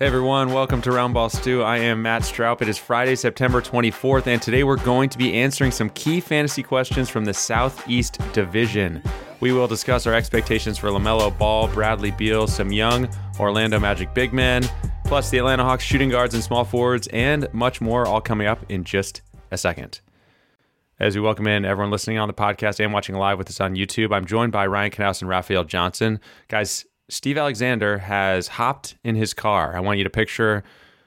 Hey everyone, welcome to Roundball Stew. I am Matt Stroup. It is Friday, September 24th, and today we're going to be answering some key fantasy questions from the Southeast Division. We will discuss our expectations for LaMelo Ball, Bradley Beal, some young Orlando Magic big men, plus the Atlanta Hawks shooting guards and small forwards, and much more, all coming up in just a second. As we welcome in everyone listening on the podcast and watching live with us on YouTube, I'm joined by Ryan Knaus and Raphael Johnson. Guys, Steve Alexander has hopped in his car. I want you to picture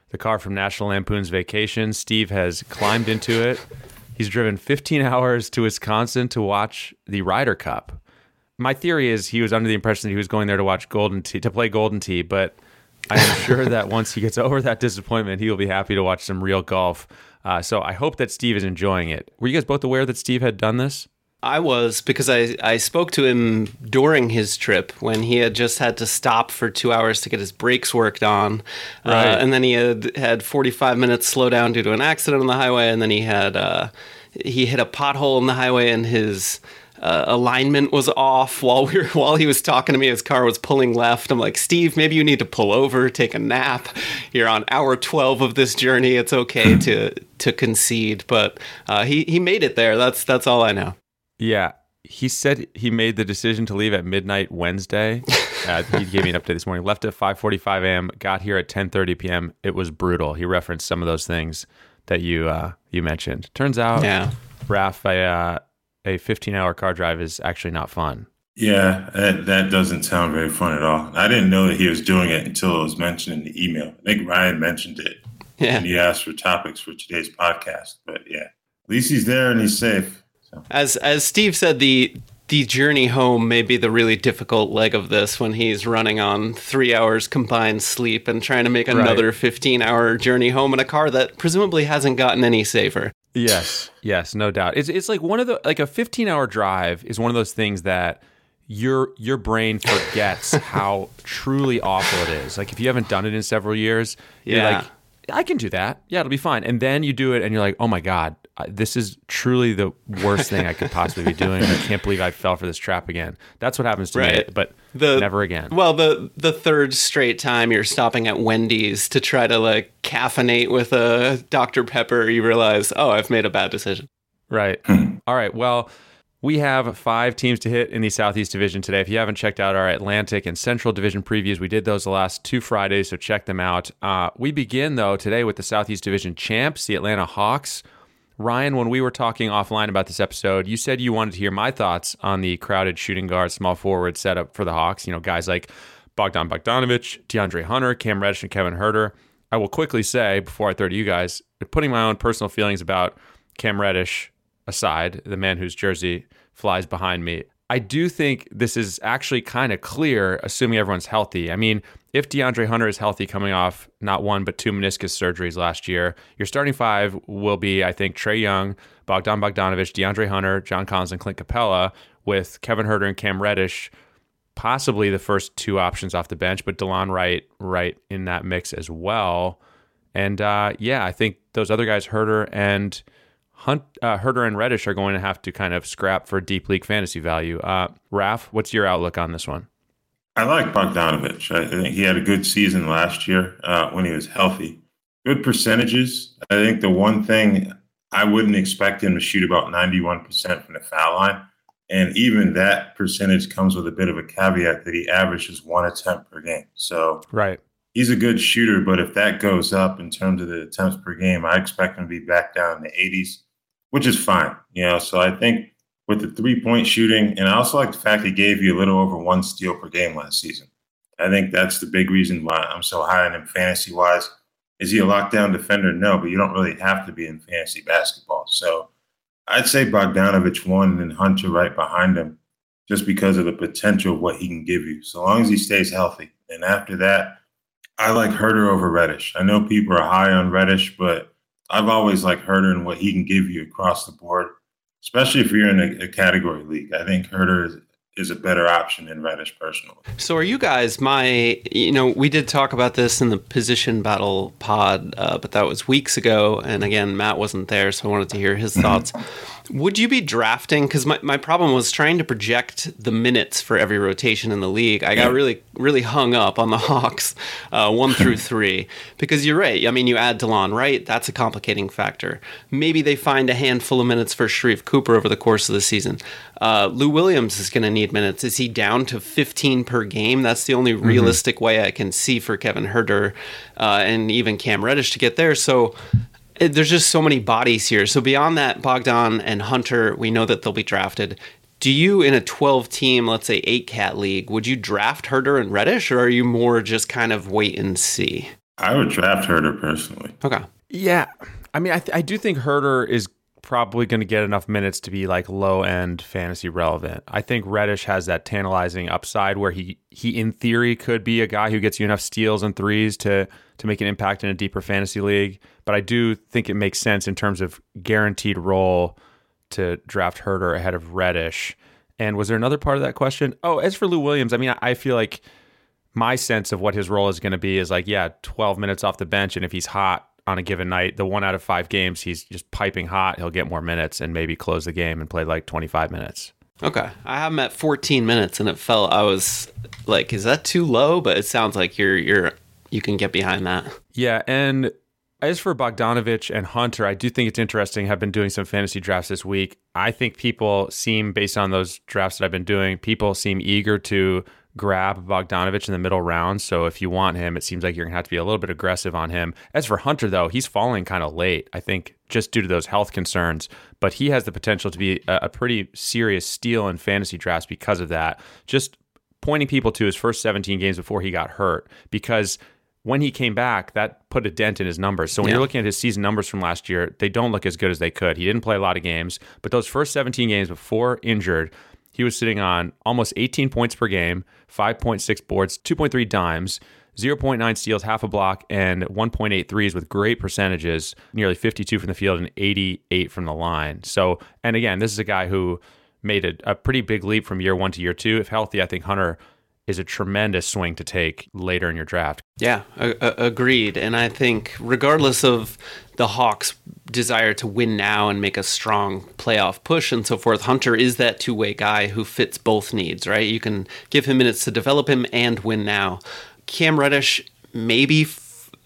the car from National Lampoon's Vacation. Steve has climbed into it. He's driven 15 hours to Wisconsin to watch the Ryder Cup. My theory is he was under the impression that he was going there to watch Golden Tee to play Golden Tee, but I am sure that once he gets over that disappointment, he will be happy to watch some real golf. Uh, so I hope that Steve is enjoying it. Were you guys both aware that Steve had done this? I was because I, I spoke to him during his trip when he had just had to stop for two hours to get his brakes worked on. Uh, right. Uh, and then he had had 45 minutes slow down due to an accident on the highway. And then he had, uh, he hit a pothole in the highway and his, uh, alignment was off while we were while he was talking to me. His car was pulling left. I'm like, Steve, maybe you need to pull over, take a nap. You're on hour 12 of this journey. It's okay to to concede, but uh, he he made it there. That's that's all I know. Yeah. He said he made the decision to leave at midnight Wednesday. uh, he gave me an update this morning. Left at 5:45 a.m. Got here at 10:30 p.m. It was brutal. He referenced some of those things that you uh, you mentioned. Turns out, yeah, Raf, a uh, a 15 hour car drive is actually not fun. Yeah, that, that doesn't sound very fun at all. I didn't know that he was doing it until it was mentioned in the email. I think Ryan mentioned it. Yeah. And he asked for topics for today's podcast. But yeah, at least he's there and he's safe. So. As as Steve said, the the journey home may be the really difficult leg of this when he's running on three hours combined sleep and trying to make another right. 15 hour journey home in a car that presumably hasn't gotten any safer. Yes, yes, no doubt. It's it's like one of the like a 15 hour drive is one of those things that your your brain forgets how truly awful it is. Like if you haven't done it in several years, yeah. like I can do that. Yeah, it'll be fine. And then you do it and you're like, "Oh my god, this is truly the worst thing I could possibly be doing. I can't believe I fell for this trap again. That's what happens to right. me, but the, never again. Well, the the third straight time you're stopping at Wendy's to try to like caffeinate with a Dr Pepper, you realize, oh, I've made a bad decision. Right. All right. Well, we have five teams to hit in the Southeast Division today. If you haven't checked out our Atlantic and Central Division previews, we did those the last two Fridays, so check them out. Uh, we begin though today with the Southeast Division champs, the Atlanta Hawks Ryan, when we were talking offline about this episode, you said you wanted to hear my thoughts on the crowded shooting guard, small forward setup for the Hawks. You know, guys like Bogdan Bogdanovich, DeAndre Hunter, Cam Reddish, and Kevin Huerter. I will quickly say before I throw to you guys, putting my own personal feelings about Cam Reddish aside, the man whose jersey flies behind me, I do think this is actually kind of clear, assuming everyone's healthy. I mean, if DeAndre Hunter is healthy coming off not one, but two meniscus surgeries last year, your starting five will be, I think, Trae Young, Bogdan Bogdanovich, DeAndre Hunter, John Collins, and Clint Capela, with Kevin Huerter and Cam Reddish possibly the first two options off the bench, but Delon Wright right in that mix as well. And uh, yeah, I think those other guys, Huerter and Hunt, uh, Huerter and Reddish, are going to have to kind of scrap for deep league fantasy value. Uh, Raf, what's your outlook on this one? I like Bogdanovich. I think he had a good season last year uh, when he was healthy. Good percentages. I think the one thing I wouldn't expect him to shoot about 91% from the foul line. And even that percentage comes with a bit of a caveat that he averages one attempt per game. So right. he's a good shooter, but if that goes up in terms of the attempts per game, I expect him to be back down in the 80s, which is fine. You know, so I think with the three point shooting. And I also like the fact he gave you a little over one steal per game last season. I think that's the big reason why I'm so high on him fantasy wise. Is he a lockdown defender? No, but you don't really have to be in fantasy basketball. So I'd say Bogdanovich one and Hunter right behind him. just because of the potential of what he can give you, so long as he stays healthy. And after that, I like Huerter over Reddish. I know people are high on Reddish, but I've always liked Huerter and what he can give you across the board, especially if you're in a, a category league. I think Huerter is, is a better option than Reddish personally. So are you guys my you know we did talk about this in the position battle pod uh, but that was weeks ago and again Matt wasn't there so I wanted to hear his thoughts. Would you be drafting? Because my, my problem was trying to project the minutes for every rotation in the league. I got really, really hung up on the Hawks uh, one through three because you're right. I mean, you add Delon Wright, that's a complicating factor. Maybe they find a handful of minutes for Sharife Cooper over the course of the season. Uh, Lou Williams is going to need minutes. Is he down to 15 per game? That's the only mm-hmm. realistic way I can see for Kevin Huerter uh, and even Cam Reddish to get there. So there's just so many bodies here. So beyond that, Bogdan and Hunter, we know that they'll be drafted. Do you, in a 12 team, let's say eight cat league, would you draft Huerter and Reddish, or are you more just kind of wait and see? I would draft Huerter personally. Okay. Yeah. I mean, I, th- I do think Huerter is probably going to get enough minutes to be like low end fantasy relevant. I think Reddish has that tantalizing upside where he he in theory could be a guy who gets you enough steals and threes to to make an impact in a deeper fantasy league. But I do think it makes sense in terms of guaranteed role to draft Huerter ahead of Reddish. And was there another part of that question? Oh, as for Lou Williams, I mean, I feel like my sense of what his role is going to be is like, yeah, 12 minutes off the bench. And if he's hot on a given night, the one out of five games, he's just piping hot, he'll get more minutes and maybe close the game and play like 25 minutes. Okay. I have him at 14 minutes and it felt, I was like, is that too low? But it sounds like you're, you're, you can get behind that. Yeah. And as for Bogdanovich and Hunter, I do think it's interesting. I've been doing some fantasy drafts this week. I think people seem, based on those drafts that I've been doing, people seem eager to grab Bogdanovich in the middle round. So if you want him, it seems like you're going to have to be a little bit aggressive on him. As for Hunter, though, he's falling kind of late, I think, just due to those health concerns. But he has the potential to be a, a pretty serious steal in fantasy drafts because of that. Just pointing people to his first 17 games before he got hurt because – when he came back, that put a dent in his numbers. So when yeah. you're looking at his season numbers from last year, they don't look as good as they could. He didn't play a lot of games, but those first 17 games before injured, he was sitting on almost 18 points per game, 5.6 boards, 2.3 dimes, 0.9 steals, half a block, and 1.8 threes with great percentages, nearly 52 from the field and 88 from the line. So, and again, this is a guy who made a, a pretty big leap from year one to year two. If healthy, I think Hunter is a tremendous swing to take later in your draft. Yeah, a- a- agreed. And I think, regardless of the Hawks' desire to win now and make a strong playoff push and so forth, Hunter is that two way guy who fits both needs, right? You can give him minutes to develop him and win now. Cam Reddish maybe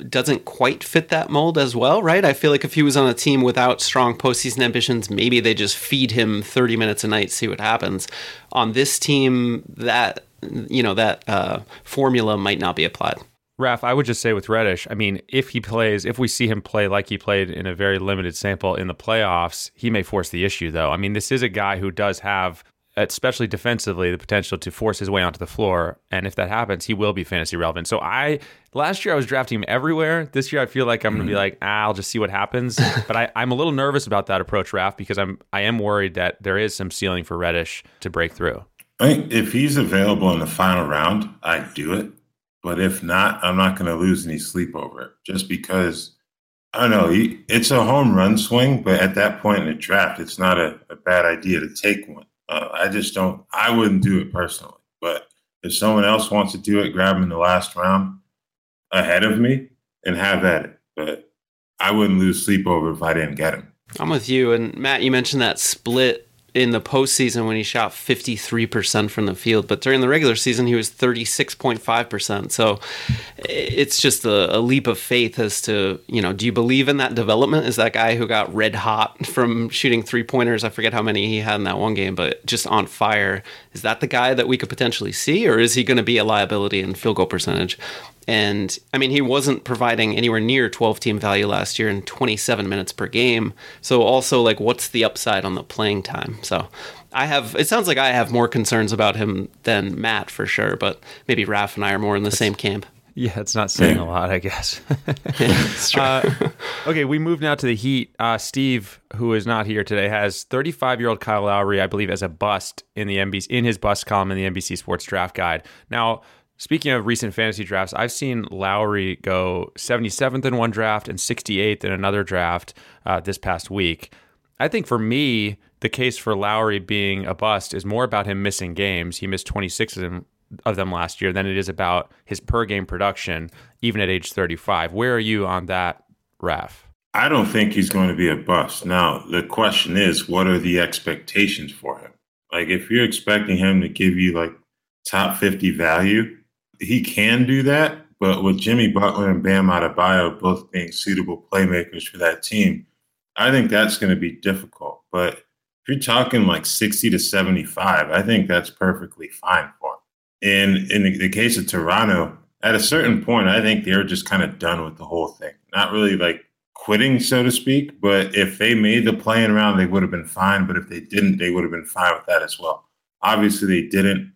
doesn't quite fit that mold as well, right? I feel like if he was on a team without strong postseason ambitions, maybe they just feed him 30 minutes a night, see what happens. On this team, that you know that uh, formula might not be applied. Raf, I would just say with Reddish, I mean, if he plays, if we see him play like he played in a very limited sample in the playoffs, he may force the issue, though. I mean, this is a guy who does have, especially defensively, the potential to force his way onto the floor. And if that happens, he will be fantasy relevant. So I, last year, I was drafting him everywhere. This year, I feel like I'm going to be mm-hmm. like, ah, I'll just see what happens. but I, I'm a little nervous about that approach, Raf, because I'm, I am worried that there is some ceiling for Reddish to break through. I think if he's available in the final round, I'd do it. But if not, I'm not going to lose any sleep over it just because I don't know. He, it's a home run swing, but at that point in the draft, it's not a, a bad idea to take one. Uh, I just don't, I wouldn't do it personally. But if someone else wants to do it, grab him in the last round ahead of me and have at it. But I wouldn't lose sleep over if I didn't get him. I'm with you. And Matt, you mentioned that split in the postseason when he shot 53% from the field, but during the regular season, he was 36.5%. So it's just a, a, leap of faith as to, you know, do you believe in that development? Is that guy who got red hot from shooting three pointers? I forget how many he had in that one game, but just on fire. Is that the guy that we could potentially see, or is he going to be a liability in field goal percentage? And I mean, he wasn't providing anywhere near 12 team value last year in 27 minutes per game. So, also, like, what's the upside on the playing time? So, I have, it sounds like I have more concerns about him than Matt for sure, but maybe Raf and I are more in the same camp. Yeah, it's not saying a lot, I guess. uh, okay, we move now to the Heat. Uh, Steve, who is not here today, has 35 year old Kyle Lowry, I believe, as a bust in the NBC in his bust column in the NBC Sports Draft Guide. Now, speaking of recent fantasy drafts, I've seen Lowry go 77th in one draft and 68th in another draft uh, this past week. I think for me, the case for Lowry being a bust is more about him missing games. He missed 26 of them of them last year than it is about his per game production, even at age 35. Where are you on that, Raf? I don't think he's going to be a bust. Now, the question is, what are the expectations for him? Like, if you're expecting him to give you like top 50 value, he can do that. But with Jimmy Butler and Bam Adebayo both being suitable playmakers for that team, I think that's going to be difficult. But if you're talking like 60 to 75, I think that's perfectly fine for him. And in the case of Toronto, at a certain point, I think they're just kind of done with the whole thing. Not really like quitting, so to speak. But if they made the playing round, they would have been fine. But if they didn't, they would have been fine with that as well. Obviously, they didn't.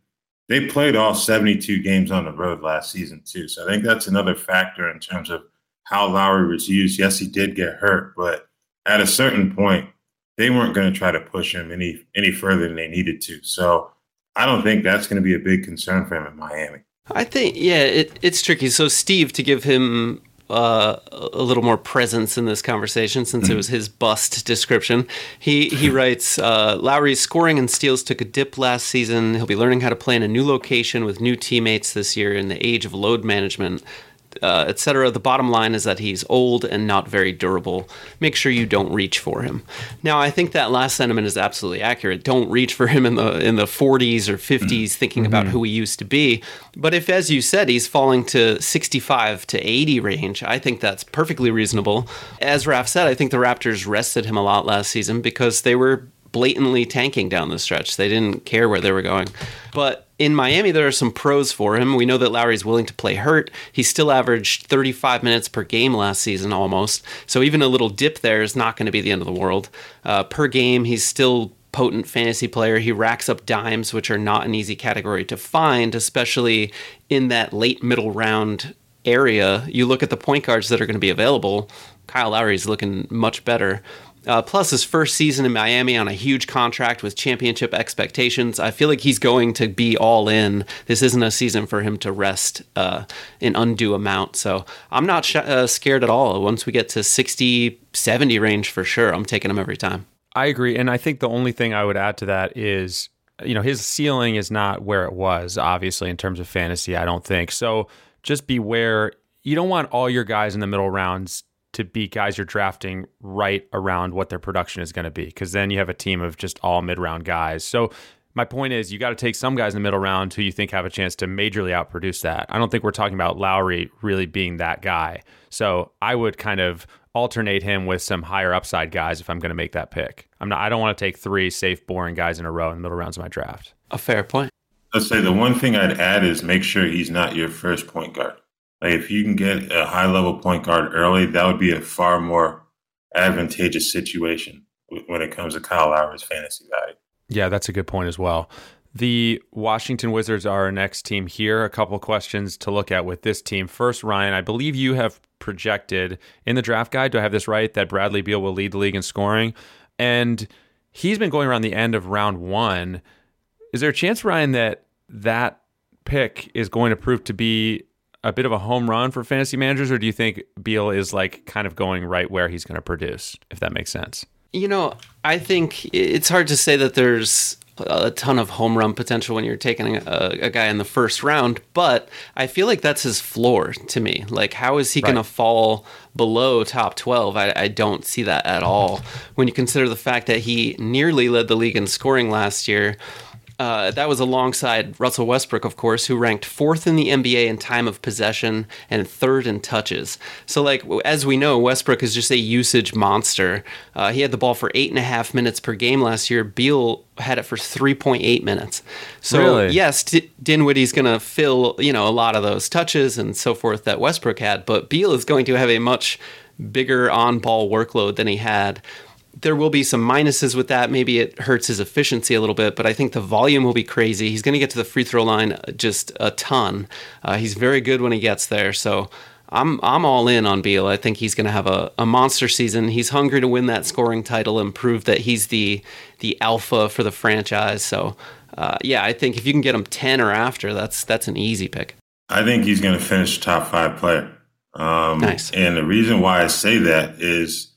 They played all 72 games on the road last season, too. So I think that's another factor in terms of how Lowry was used. Yes, he did get hurt, but at a certain point, they weren't going to try to push him any any further than they needed to. So I don't think that's going to be a big concern for him in Miami. I think, yeah, it, it's tricky. So, Steve, to give him uh, a little more presence in this conversation since it was his bust description. He he writes uh, Lowry's scoring and steals took a dip last season. He'll be learning how to play in a new location with new teammates this year in the age of load management uh, etc. The bottom line is that he's old and not very durable. Make sure you don't reach for him. Now, I think that last sentiment is absolutely accurate. Don't reach for him in the in the 40s or 50s, mm-hmm. thinking about mm-hmm. who he used to be. But if, as you said, he's falling to 65 to 80 range, I think that's perfectly reasonable. As Raf said, I think the Raptors rested him a lot last season because they were blatantly tanking down the stretch. They didn't care where they were going. But in Miami, there are some pros for him. We know that Lowry's willing to play hurt. He still averaged 35 minutes per game last season almost. So even a little dip there is not going to be the end of the world. Uh, per game, he's still potent fantasy player. He racks up dimes, which are not an easy category to find, especially in that late middle round area. You look at the point guards that are going to be available. Kyle Lowry's looking much better. Uh, plus, his first season in Miami on a huge contract with championship expectations. I feel like he's going to be all in. This isn't a season for him to rest uh, an undue amount. So I'm not sh- uh, scared at all. Once we get to 60, 70 range for sure, I'm taking him every time. I agree. And I think the only thing I would add to that is, you know, his ceiling is not where it was, obviously, in terms of fantasy, I don't think. So just beware. You don't want all your guys in the middle rounds to be guys you're drafting right around what their production is going to be because then you have a team of just all mid-round guys. So my point is you got to take some guys in the middle round who you think have a chance to majorly outproduce that. I don't think we're talking about Lowry really being that guy. So I would kind of alternate him with some higher upside guys if I'm going to make that pick. I'm not I don't want to take three safe boring guys in a row in the middle rounds of my draft. A fair point. Let's say the one thing I'd add is make sure he's not your first point guard. Like if you can get a high level point guard early, that would be a far more advantageous situation when it comes to Kyle Lowry's fantasy value. Yeah, that's a good point as well. The Washington Wizards are our next team here. A couple questions to look at with this team. First, Ryan, I believe you have projected in the draft guide, do I have this right, that Bradley Beal will lead the league in scoring? And he's been going around the end of round one. Is there a chance, Ryan, that that pick is going to prove to be a bit of a home run for fantasy managers, or do you think Beal is like kind of going right where he's going to produce, if that makes sense? You know, I think it's hard to say that there's a ton of home run potential when you're taking a, a guy in the first round, but I feel like that's his floor to me. Like, how is he right. going to fall below top 12? I, I don't see that at all. When you consider the fact that he nearly led the league in scoring last year uh, that was alongside Russell Westbrook, of course, who ranked fourth in the NBA in time of possession and third in touches. So, like as we know, Westbrook is just a usage monster. Uh, he had the ball for eight and a half minutes per game last year. Beal had it for 3.8 minutes. So really? yes, D- Dinwiddie's going to fill you know a lot of those touches and so forth that Westbrook had, but Beal is going to have a much bigger on-ball workload than he had there will be some minuses with that. Maybe it hurts his efficiency a little bit, but I think the volume will be crazy. He's going to get to the free throw line just a ton. Uh, he's very good when he gets there. So I'm I'm all in on Beal. I think he's going to have a, a monster season. He's hungry to win that scoring title and prove that he's the the alpha for the franchise. So uh, yeah, I think if you can get him ten or after, that's that's an easy pick. I think he's going to finish top five player. Um, nice. And the reason why I say that is,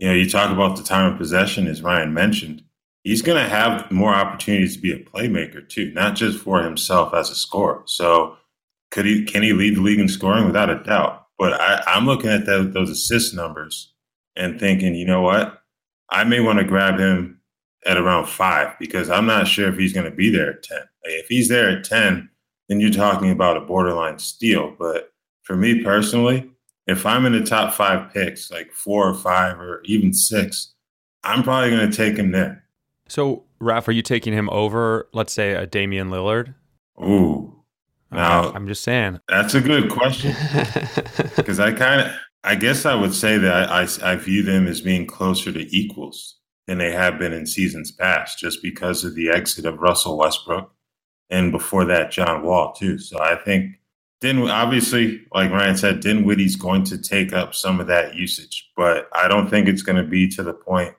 you know, you talk about the time of possession, as Ryan mentioned. He's going to have more opportunities to be a playmaker too, not just for himself as a scorer. So, could he? Can he lead the league in scoring? Without a doubt. But I, I'm looking at that, those assist numbers and thinking, you know what? I may want to grab him at around five because I'm not sure if he's going to be there at 10. If he's there at 10, then you're talking about a borderline steal. But for me personally, if I'm in the top five picks, like four or five or even six, I'm probably going to take him there. So, Raf, are you taking him over, let's say, a Damian Lillard? Ooh. Now, I'm just saying. That's a good question. Because I kind of, I guess I would say that I, I, I view them as being closer to equals than they have been in seasons past, just because of the exit of Russell Westbrook and before that, John Wall too. So I think Din obviously, like Ryan said, Dinwiddie's going to take up some of that usage, but I don't think it's going to be to the point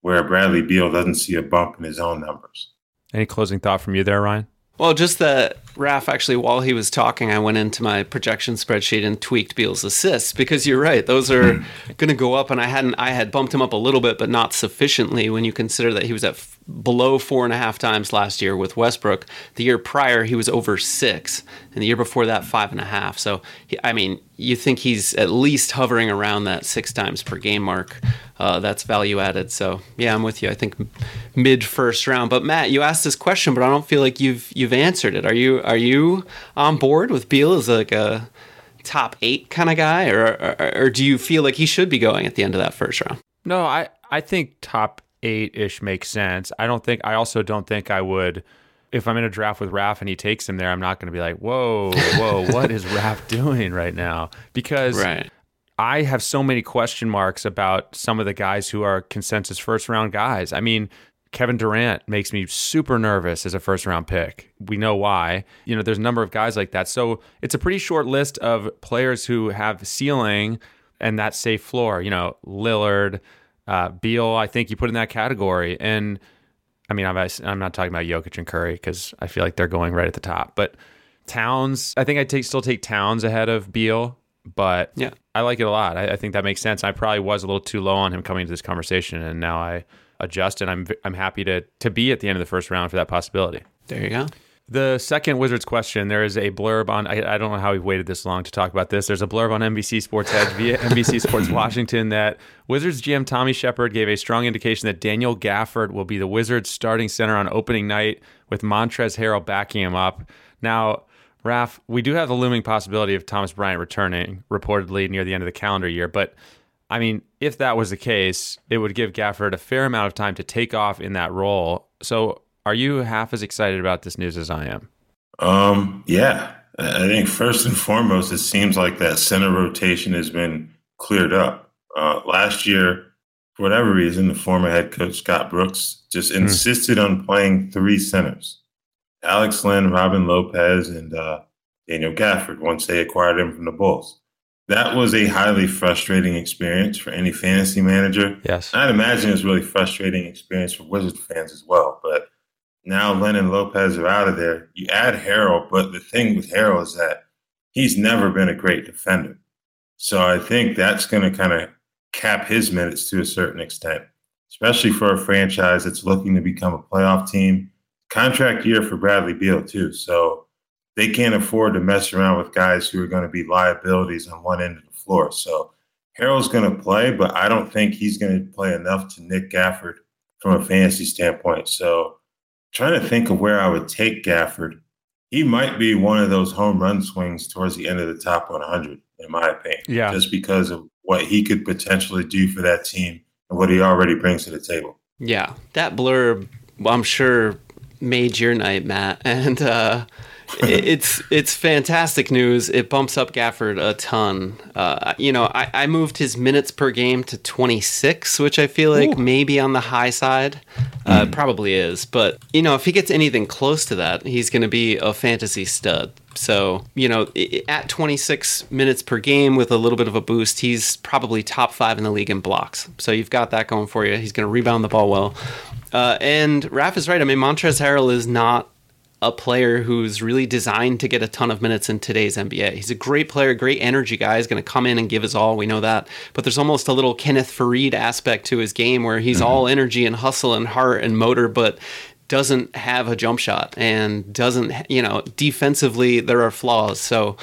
where Bradley Beal doesn't see a bump in his own numbers. Any closing thought from you there, Ryan? Well, just that Raf actually, while he was talking, I went into my projection spreadsheet and tweaked Beal's assists because you're right; those are going to go up. And I hadn't, I had bumped him up a little bit, but not sufficiently when you consider that he was at f- below four and a half times last year with Westbrook. The year prior, he was over six, and the year before that, five and a half. So, I mean, you think he's at least hovering around that six times per game mark uh, that's value added. So yeah, I'm with you. I think mid first round. But Matt, you asked this question, but I don't feel like you've you've answered it. Are you are you on board with Beal as like a top eight kind of guy, or, or, or do you feel like he should be going at the end of that first round? No, I I think top eight ish makes sense. I don't think I also don't think I would if I'm in a draft with Raf and he takes him there, I'm not going to be like, whoa, whoa, what is Raf doing right now? Because right. I have so many question marks about some of the guys who are consensus first round guys. I mean, Kevin Durant makes me super nervous as a first round pick. We know why. You know, there's a number of guys like that. So it's a pretty short list of players who have ceiling and that safe floor. You know, Lillard, uh, Beal, I think you put in that category. And I mean, I'm, I'm not talking about Jokic and Curry because I feel like they're going right at the top. But Towns, I think I take still take Towns ahead of Beal but yeah, I like it a lot. I, I, think that makes sense. I probably was a little too low on him coming into this conversation, and now I adjust, and I'm I'm happy to to be at the end of the first round for that possibility. There you go. The second Wizards question, there is a blurb on, I, I, don't know how we've waited this long to talk about this. There's a blurb on NBC Sports Edge via NBC Sports Washington that Wizards GM Tommy Sheppard gave a strong indication that Daniel Gafford will be the Wizards starting center on opening night with Montrezl Harrell backing him up. Now, Raf, we do have the looming possibility of Thomas Bryant returning, reportedly near the end of the calendar year. But I mean, if that was the case, it would give Gafford a fair amount of time to take off in that role. So, are you half as excited about this news as I am? Um, yeah. I think first and foremost, it seems like that center rotation has been cleared up. Uh, last year, for whatever reason, the former head coach Scott Brooks just mm. insisted on playing three centers. Alex Len, Robin Lopez, and uh, Daniel Gafford once they acquired him from the Bulls. That was a highly frustrating experience for any fantasy manager. Yes. I'd imagine it's a really frustrating experience for Wizards fans as well. But now Len and Lopez are out of there. You add Harrell, but the thing with Harrell is that he's never been a great defender. So I think that's going to kind of cap his minutes to a certain extent, especially for a franchise that's looking to become a playoff team contract year for Bradley Beal too. So they can't afford to mess around with guys who are going to be liabilities on one end of the floor. So Harrell's going to play, but I don't think he's going to play enough to Nick Gafford from a fantasy standpoint. So trying to think of where I would take Gafford. He might be one of those home run swings towards the end of the top 100, in my opinion. Yeah. Just because of what he could potentially do for that team and what he already brings to the table. Yeah. That blurb, I'm sure made your night, Matt. And uh, it's it's fantastic news. It bumps up Gafford a ton. Uh, you know, I, I, moved his minutes per game to 26, which I feel like Ooh. maybe on the high side. Uh, mm. Probably is, but you know, if he gets anything close to that, he's going to be a fantasy stud. So, you know, at 26 minutes per game with a little bit of a boost, he's probably top five in the league in blocks. So you've got that going for you. He's going to rebound the ball well. Uh, and Raph is right. I mean, Montrezl Harrell is not a player who's really designed to get a ton of minutes in today's NBA. He's a great player, great energy guy. He's going to come in and give his all. We know that. But there's almost a little Kenneth Faried aspect to his game where he's mm-hmm. all energy and hustle and heart and motor, but doesn't have a jump shot and doesn't, you know, defensively, there are flaws. So,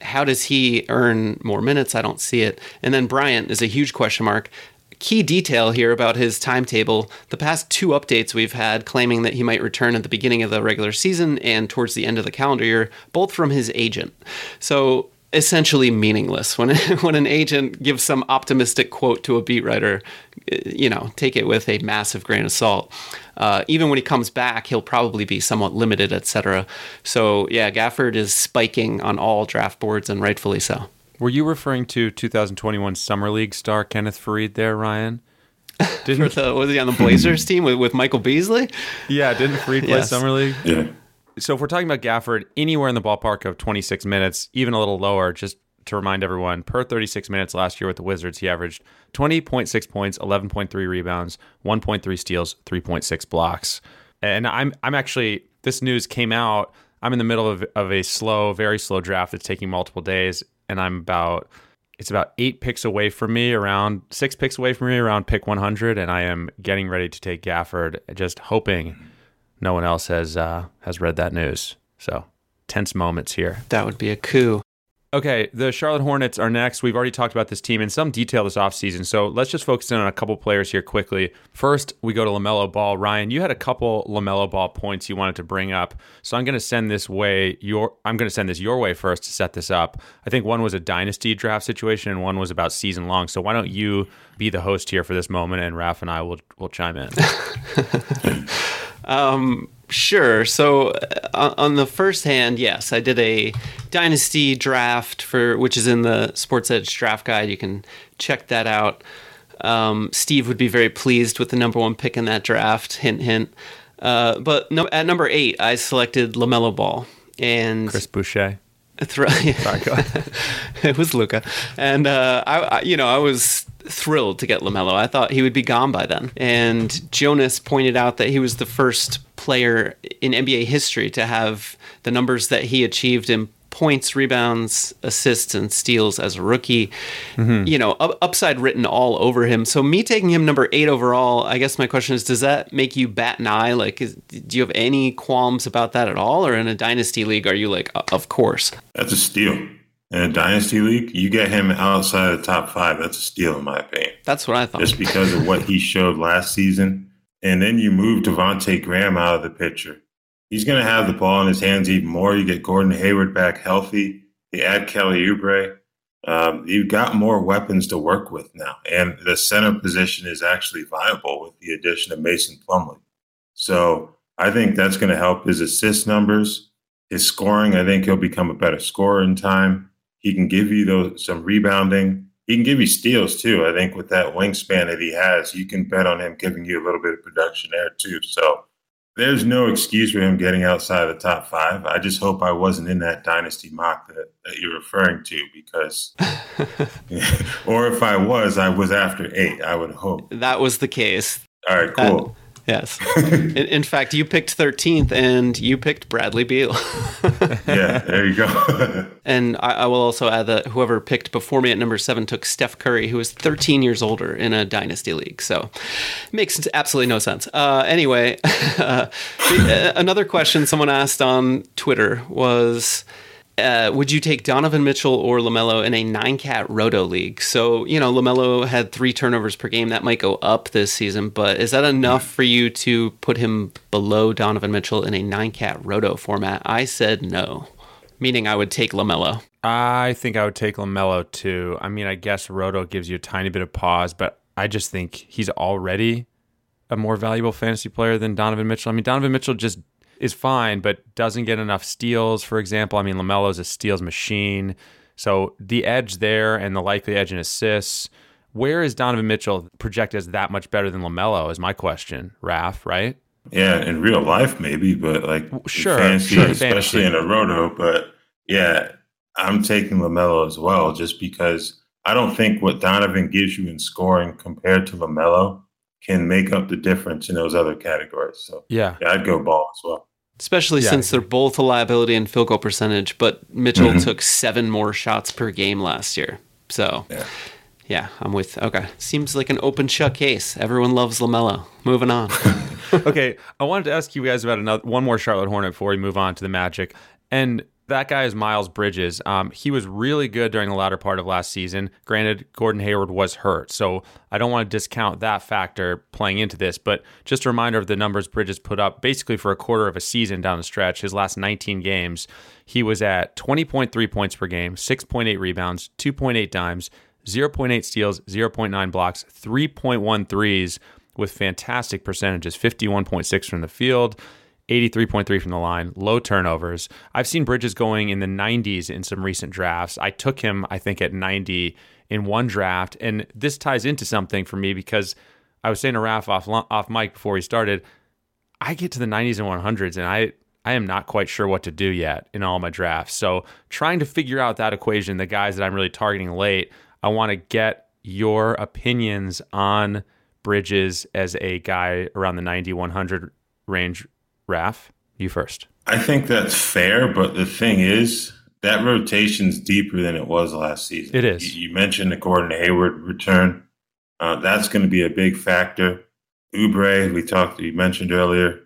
how does he earn more minutes? I don't see it. And then Bryant is a huge question mark. Key detail here about his timetable the past two updates we've had claiming that he might return at the beginning of the regular season and towards the end of the calendar year, both from his agent. So, essentially meaningless. When when an agent gives some optimistic quote to a beat writer, you know, take it with a massive grain of salt. Uh, even when he comes back, he'll probably be somewhat limited, etc. So yeah, Gafford is spiking on all draft boards, and rightfully so. Were you referring to 2021 Summer League star Kenneth Faried there, Ryan? Didn't the, was he on the Blazers team with, with Michael Beasley? Yeah, didn't Faried play yes. Summer League? Yeah. So if we're talking about Gafford, anywhere in the ballpark of 26 minutes, even a little lower, just to remind everyone, per 36 minutes last year with the Wizards, he averaged 20.6 points, 11.3 rebounds, 1.3 steals, 3.6 blocks. And I'm I'm actually this news came out. I'm in the middle of, of a slow, very slow draft that's taking multiple days, and I'm about it's about eight picks away from me, around six picks away from me, around pick 100, and I am getting ready to take Gafford, just hoping no one else has uh, has read that news. So tense moments here. That would be a coup. Okay, the Charlotte Hornets are next. We've already talked about this team in some detail this offseason, so let's just focus in on a couple players here quickly. First, we go to LaMelo Ball. Ryan, you had a couple LaMelo Ball points you wanted to bring up, so I'm going to send this way your I'm going to send this your way first to set this up. I think one was a dynasty draft situation and one was about season long. So why don't you be the host here for this moment and Raph and I will will chime in. um Sure. So uh, on the first hand, yes, I did a dynasty draft for which is in the Sports Edge draft guide. You can check that out. Um, Steve would be very pleased with the number one pick in that draft. Hint, hint. Uh, but no, at number eight, I selected Lamelo Ball and Chris Boucher. it was Luka, and uh, I, I, you know, I was thrilled to get Lamelo. I thought he would be gone by then. And Jonas pointed out that he was the first player in NBA history to have the numbers that he achieved in points, rebounds, assists, and steals as a rookie. Mm-hmm. You know, upside written all over him. So me taking him number eight overall, I guess my question is, does that make you bat an eye? Like, is, do you have any qualms about that at all? Or in a dynasty league, are you like, of course? That's a steal. In a dynasty league, you get him outside of the top five. That's a steal, in my opinion. That's what I thought. Just because of what he showed last season. And then you move Devonte Graham out of the picture he's going to have the ball in his hands even more. You get Gordon Hayward back healthy. You add Kelly Oubre. Um, you've got more weapons to work with now, and the center position is actually viable with the addition of Mason Plumlee. So I think that's going to help his assist numbers, his scoring. I think he'll become a better scorer in time. He can give you those some rebounding. He can give you steals too. I think with that wingspan that he has, you can bet on him giving you a little bit of production there too. So there's no excuse for him getting outside of the top five. I just hope I wasn't in that dynasty mock that, that you're referring to because, or if I was, I was after eight, I would hope. That was the case. All right, cool. Yes. in, in, fact, you picked 13th and you picked Bradley Beal. yeah, there you go. and I, I, will also add that whoever picked before me at number seven took Steph Curry, who is 13 years older in a dynasty league. So it makes absolutely no sense. Uh, anyway, uh, another question someone asked on Twitter was uh, would you take Donovan Mitchell or LaMelo in a nine cat roto league? So, you know, LaMelo had three turnovers per game. That might go up this season, but is that enough for you to put him below Donovan Mitchell in a nine cat roto format? I said no, meaning I would take LaMelo. I think I would take LaMelo too. I mean, I guess roto gives you a tiny bit of pause, but I just think he's already a more valuable fantasy player than Donovan Mitchell. I mean, Donovan Mitchell just is fine, but doesn't get enough steals, for example. I mean, LaMelo's a steals machine. So the edge there and the likely edge in assists. Where is Donovan Mitchell projected as that much better than LaMelo? Is my question, Raf, right? Yeah, in real life, maybe, but like sure, fantasy, sure, especially fantasy. in a roto. But yeah, I'm taking LaMelo as well, just because I don't think what Donovan gives you in scoring compared to LaMelo can make up the difference in those other categories. So yeah, yeah I'd go ball as well. Especially Yeah, since they're both a liability in field goal percentage, but Mitchell Mhm. took seven more shots per game last year. So, Yeah. yeah, I'm with. Okay, seems like an open shut case. Everyone loves Lamelo. Moving on. okay, I wanted to ask you guys about another one more Charlotte Hornet before we move on to the Magic, and that guy is Miles Bridges. Um, he was really good during the latter part of last season. Granted, Gordon Hayward was hurt, so I don't want to discount that factor playing into this. But just a reminder of the numbers Bridges put up basically for a quarter of a season down the stretch. His last 19 games, he was at 20.3 points per game, 6.8 rebounds, 2.8 dimes, 0.8 steals, 0.9 blocks, 3.1 threes with fantastic percentages 51.6 from the field, 83.3 from the line, low turnovers. I've seen Bridges going in the 90s in some recent drafts. I took him, I think, at 90 in one draft. And this ties into something for me because I was saying to Raf off, off mic before he started, I get to the 90s and 100s and I. I am not quite sure what to do yet in all my drafts. So, trying to figure out that equation, the guys that I'm really targeting late, I want to get your opinions on Bridges as a guy around the 90 100 range. Raf, you first. I think that's fair, but the thing is, that rotation's deeper than it was last season. It is. You, you mentioned the Gordon Hayward return. Uh, that's going to be a big factor. Oubre, we talked, you mentioned earlier.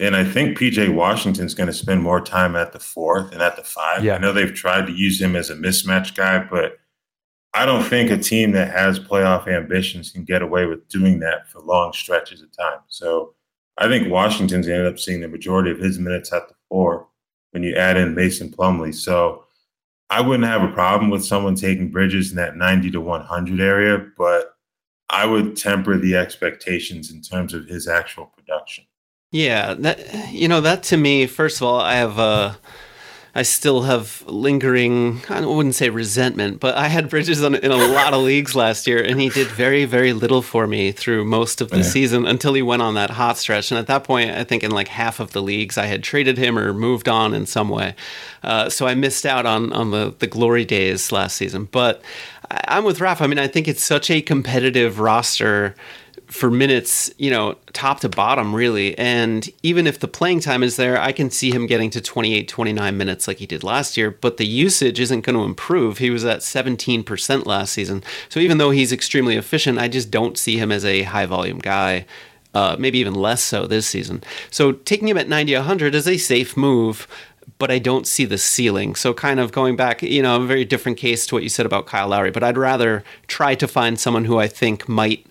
And I think PJ Washington's going to spend more time at the fourth and at the five. Yeah. I know they've tried to use him as a mismatch guy, but I don't think a team that has playoff ambitions can get away with doing that for long stretches of time. So I think Washington's ended up seeing the majority of his minutes at the four when you add in Mason Plumlee. So I wouldn't have a problem with someone taking Bridges in that 90 to 100 area, but I would temper the expectations in terms of his actual production. Yeah, that you know that to me. First of all, I have uh, I still have lingering. I wouldn't say resentment, but I had Bridges on, in a lot of leagues last year, and he did very, very little for me through most of the Yeah. season until he went on that hot stretch. And at that point, I think in like half of the leagues, I had traded him or moved on in some way. Uh, so I missed out on on the the glory days last season. But I, I'm with Raf. I mean, I think it's such a competitive roster for minutes, you know, top to bottom, really. And even if the playing time is there, I can see him getting to 28, 29 minutes like he did last year, but the usage isn't going to improve. He was at 17% last season. So even though he's extremely efficient, I just don't see him as a high volume guy. Uh, maybe even less so this season. So taking him at 90, 100 is a safe move but I don't see the ceiling. So, kind of going back, you know, a very different case to what you said about Kyle Lowry, but I'd rather try to find someone who I think might,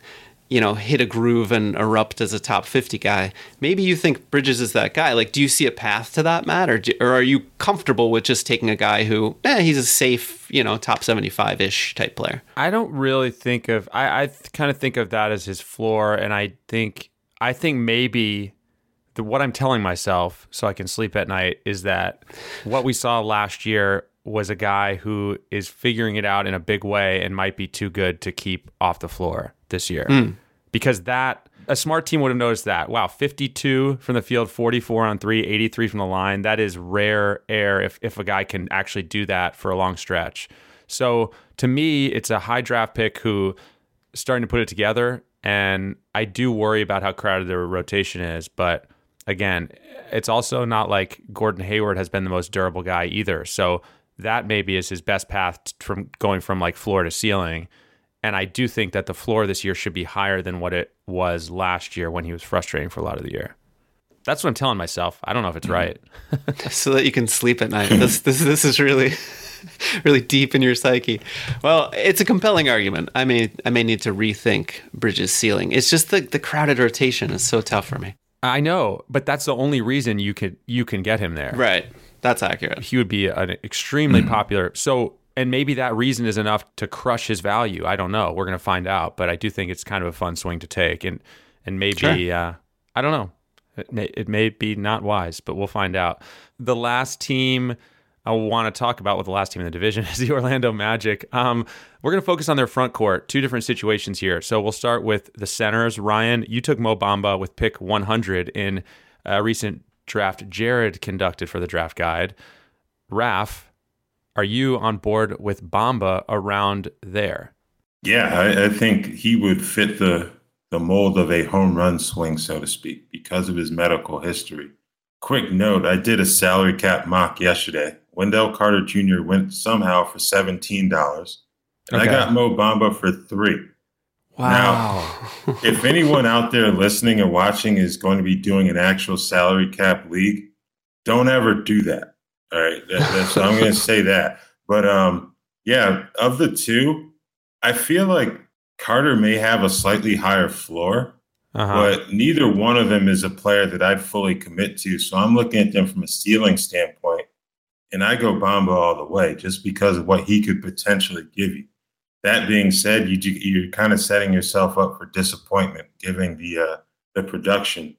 you know, hit a groove and erupt as a top 50 guy. Maybe you think Bridges is that guy. Like, do you see a path to that, Matt? Or, do, or are you comfortable with just taking a guy who, eh, he's a safe, you know, top 75 ish type player? I don't really think of I, I kind of think of that as his floor, and I think I think maybe the, what I'm telling myself so I can sleep at night is that what we saw last year was a guy who is figuring it out in a big way and might be too good to keep off the floor this year. Hmm. Because that a smart team would have noticed that. Wow, 52 from the field, 44 on 3, 83 from the line. That is rare air if if a guy can actually do that for a long stretch. So, to me, it's a high draft pick who is starting to put it together and I do worry about how crowded the rotation is, but again, it's also not like Gordon Hayward has been the most durable guy either. So that maybe is his best path from going from like floor to ceiling. And I do think that the floor this year should be higher than what it was last year when he was frustrating for a lot of the year. That's what I'm telling myself. I don't know if it's mm-hmm. right. so that you can sleep at night. This this this is really really deep in your psyche. Well, it's a compelling argument. I may I may need to rethink Bridges' ceiling. It's just the the crowded rotation is so tough for me. I know, but that's the only reason you could you can get him there. Right. That's accurate. He would be an extremely mm-hmm. popular. So, and maybe that reason is enough to crush his value. I don't know. We're going to find out, but I do think it's kind of a fun swing to take, and and maybe Sure. uh, I don't know. It may, it may be not wise, but we'll find out. The last team I want to talk about with the last team in the division is the Orlando Magic. Um, we're going to focus on their front court. Two different situations here. So we'll start with the centers. Ryan, you took Mo Bamba with pick 100 in a recent draft Jared conducted for the draft guide. Raf, are you on board with Bamba around there? Yeah, I, I think he would fit the the mold of a home run swing, so to speak, because of his medical history. Quick note I did a salary cap mock yesterday. Wendell Carter Jr. went somehow for $17. And okay. I got Mo Bamba for three. Wow. Now, if anyone out there listening and watching is going to be doing an actual salary cap league, don't ever do that. All right. That, so I'm going to say that. But um, yeah, of the two, I feel like Carter may have a slightly higher floor, uh-huh. but neither one of them is a player that I'd fully commit to. So I'm looking at them from a ceiling standpoint, and I go Bamba all the way just because of what he could potentially give you. That being said, you you're kind of setting yourself up for disappointment, given the uh, the production.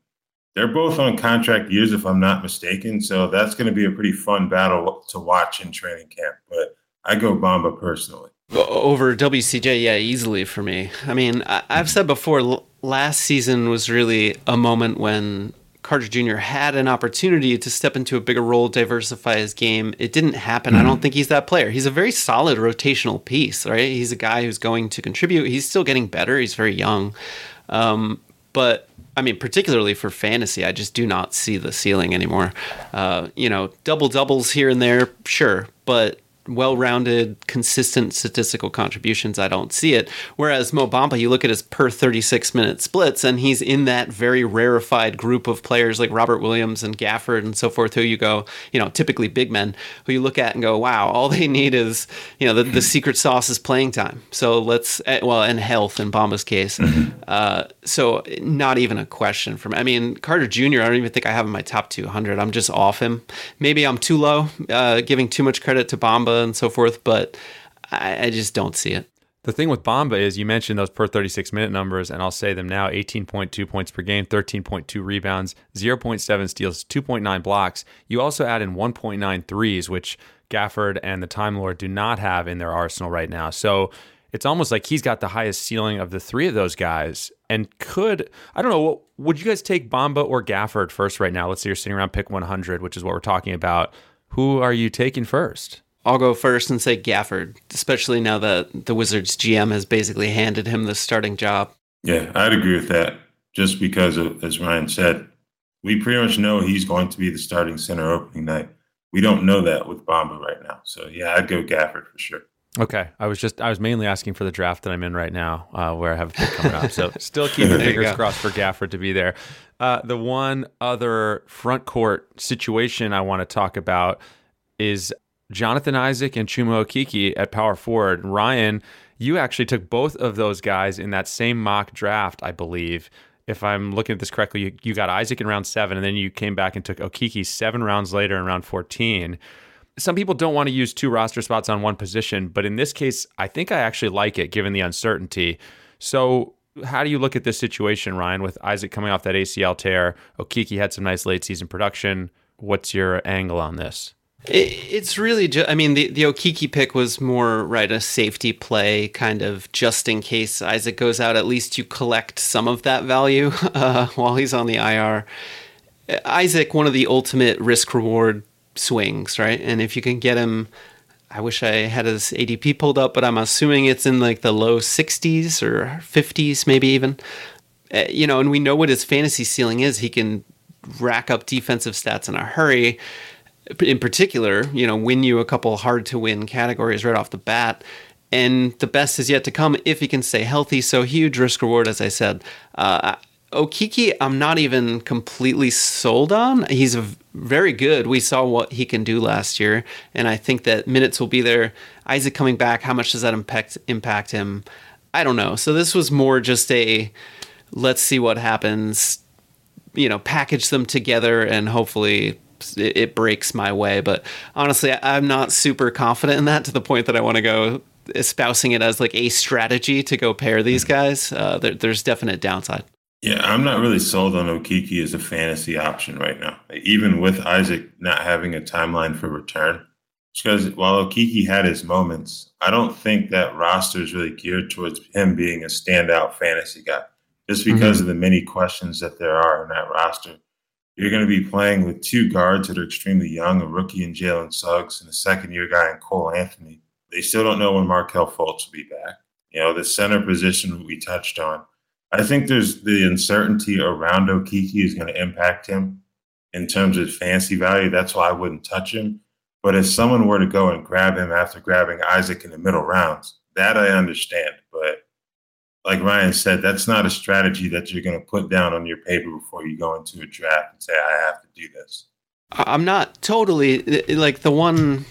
They're both on contract years, if I'm not mistaken. So that's going to be a pretty fun battle to watch in training camp. But I go Bamba personally over WCJ, yeah, easily for me. I mean, I, have said before, last season was really a moment when Carter Jr. had an opportunity to step into a bigger role, diversify his game. It didn't happen. Mm-hmm. I don't think he's that player. He's a very solid rotational piece, right? He's a guy who's going to contribute. He's still getting better. He's very young. Um, but I mean, particularly for fantasy, I just do not see the ceiling anymore. Uh, you know, double doubles here and there, sure, but well-rounded, consistent statistical contributions, I don't see it. Whereas Mo Bamba, you look at his per 36 minute splits, and he's in that very rarefied group of players like Robert Williams and Gafford and so forth, who you go, you know, typically big men, who you look at and go, wow, all they need is, you know, the, the secret sauce is playing time. So let's, eh, well, and health in Bamba's case. Mm-hmm. Uh, so not even a question from. I mean, Carter Jr., I don't even think I have in my top 200. I'm just off him. Maybe I'm too low, uh, giving too much credit to Bamba and so forth, but I, I just don't see it. The thing with Bamba is you mentioned those per 36 minute numbers, and I'll say them now 18.2 points per game, 13.2 rebounds, 0.7 steals, 2.9 blocks. You also add in 1.9 threes, which Gafford and the Time Lord do not have in their arsenal right now. So it's almost like he's got the highest ceiling of the three of those guys and could, I don't know, would you guys take Bamba or Gafford first right now? Let's say you're sitting around pick 100, which is what we're talking about. Who are you taking first? I'll go first and say Gafford, especially now that the Wizards GM has basically handed him the starting job. Yeah, I'd agree with that. Just because, of, as Ryan said, we pretty much know he's going to be the starting center opening night. We don't know that with Bamba right now. So yeah, I'd go Gafford for sure. Okay, I was just I was mainly asking for the draft that I'm in right now, uh, where I have a pick coming up. So still keeping fingers crossed for Gafford to be there. Uh, the one other front court situation I want to talk about is Jonathan Isaac and Chuma Okeke at power forward. Ryan, you actually took both of those guys in that same mock draft, I believe. If I'm looking at this correctly, you, you got Isaac in round seven, and then you came back and took Okeke seven rounds later in round 14. Some people don't want to use two roster spots on one position, but in this case, I think I actually like it given the uncertainty. So, how do you look at this situation, Ryan, with Isaac coming off that ACL tear? Okeke had some nice late season production. What's your angle on this? It's really just, I mean, the, the Okeke pick was more, right, a safety play, kind of just in case Isaac goes out, at least you collect some of that value uh, while he's on the IR. Isaac, one of the ultimate risk reward swings, right? And if you can get him, I wish I had his ADP pulled up, but I'm assuming it's in like the low 60s or 50s, maybe even. Uh, you know, and we know what his fantasy ceiling is. He can rack up defensive stats in a hurry in particular, you know, win you a couple hard to win categories right off the bat. And the best is yet to come if he can stay healthy. So huge risk reward, as I said. Uh, Okeke, I'm not even completely sold on. He's very good. We saw what he can do last year, and I think that minutes will be there. Isaac coming back, how much does that impact impact him? I don't know. So this was more just a let's see what happens. You know, package them together and hopefully it, it breaks my way. But honestly, I, I'm not super confident in that to the point that I want to go espousing it as like a strategy to go pair these mm-hmm. guys. Uh, there, there's definite downside. Yeah, I'm not really sold on Okeke as a fantasy option right now, even with Isaac not having a timeline for return. Because while Okeke had his moments, I don't think that roster is really geared towards him being a standout fantasy guy. Just because mm-hmm. of the many questions that there are in that roster, you're going to be playing with two guards that are extremely young, a rookie in Jalen Suggs and a second year guy in Cole Anthony. They still don't know when Markelle Fultz will be back. You know, the center position we touched on I think there's the uncertainty around Okeke is going to impact him in terms of fancy value. That's why I wouldn't touch him. But if someone were to go and grab him after grabbing Isaac in the middle rounds, that I understand. Like Ryan said, that's not a strategy that you're going to put down on your paper before you go into a draft and say, I have to do this. I'm not totally like the one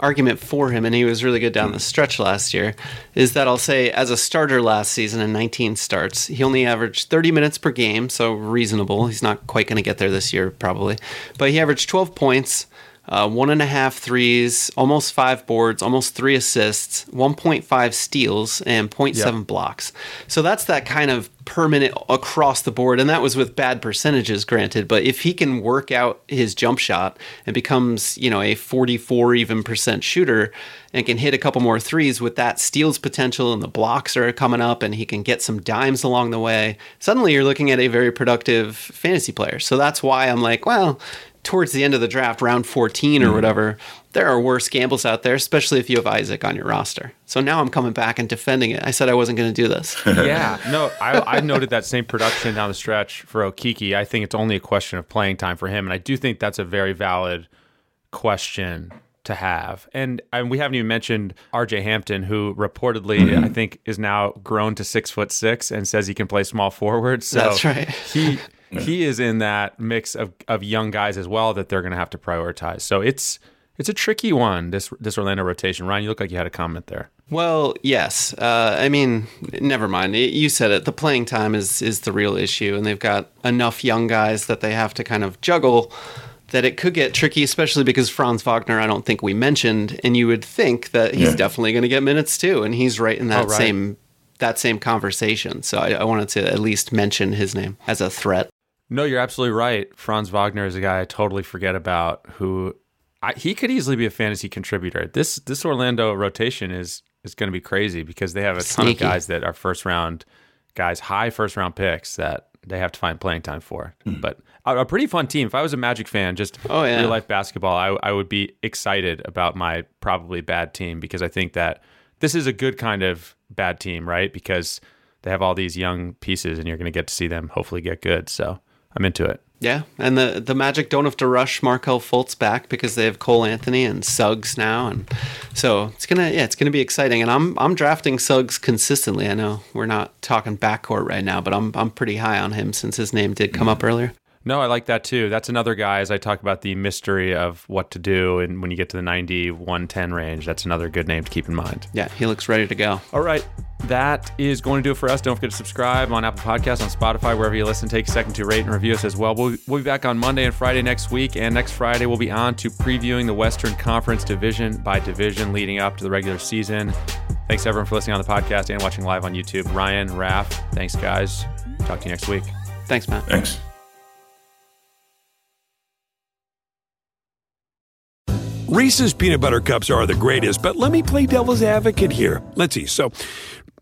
argument for him, and he was really good down the stretch last year, is that I'll say as a starter last season in 19 starts, he only averaged 30 minutes per game, so reasonable. He's not quite going to get there this year, probably. But he averaged 12 points, uh, one and a half threes, almost five boards, almost three assists, 1.5 steals, and 0.7 yep. blocks. So that's that kind of permanent across the board. And that was with bad percentages, granted. But if he can work out his jump shot and becomes, you know, a 44 even percent shooter and can hit a couple more threes with that steals potential and the blocks are coming up and he can get some dimes along the way, suddenly you're looking at a very productive fantasy player. So that's why I'm like, well, towards the end of the draft, round 14 or mm-hmm. whatever, there are worse gambles out there, especially if you have Isaac on your roster. So now I'm coming back and defending it. I said I wasn't going to do this. yeah, no, I, I noted that same production down the stretch for Okeke. I think it's only a question of playing time for him, and I do think that's a very valid question to have. And, and we haven't even mentioned RJ Hampton, who reportedly mm-hmm. I think is now grown to six foot six and says he can play small forward. So that's right. he he is in that mix of, of young guys as well that they're going to have to prioritize. So it's it's a tricky one this this Orlando rotation. Ryan, you look like you had a comment there. Well, yes. Uh, I mean, never mind. You said it. The playing time is is the real issue, and they've got enough young guys that they have to kind of juggle. That it could get tricky, especially because Franz Wagner, I don't think we mentioned, and you would think that he's yeah. definitely going to get minutes too, and he's right in that oh, right. same that same conversation. So I, I wanted to at least mention his name as a threat. No, you're absolutely right. Franz Wagner is a guy I totally forget about who I, he could easily be a fantasy contributor. This this Orlando rotation is is going to be crazy because they have a ton of guys that are first round guys, high first round picks that they have to find playing time for. Mm. But a, a, pretty fun team. If I was a Magic fan, just oh, yeah. real life basketball, I, I would be excited about my probably bad team because I think that this is a good kind of bad team, right? Because they have all these young pieces and you're going to get to see them hopefully get good. So I'm into it. Yeah, and the the Magic don't have to rush Markelle Fultz back because they have Cole Anthony and Suggs now, and so it's gonna yeah it's gonna be exciting. And I'm I'm drafting Suggs consistently. I know we're not talking backcourt right now, but I'm I'm pretty high on him since his name did come up mm. earlier. No, I like that too. That's another guy, as I talk about the mystery of what to do. And when you get to the 90, 110 range, that's another good name to keep in mind. Yeah, he looks ready to go. All right. That is going to do it for us. Don't forget to subscribe on Apple Podcasts, on Spotify, wherever you listen. Take a second to rate and review us as well. We'll, we'll be back on Monday and Friday next week. And next Friday, we'll be on to previewing the Western Conference division by division leading up to the regular season. Thanks everyone for listening on the podcast and watching live on YouTube. Ryan, Raph, thanks guys. Talk to you next week. Thanks, Matt. Thanks. Reese's peanut butter cups are the greatest, but let me play devil's advocate here. Let's see. So,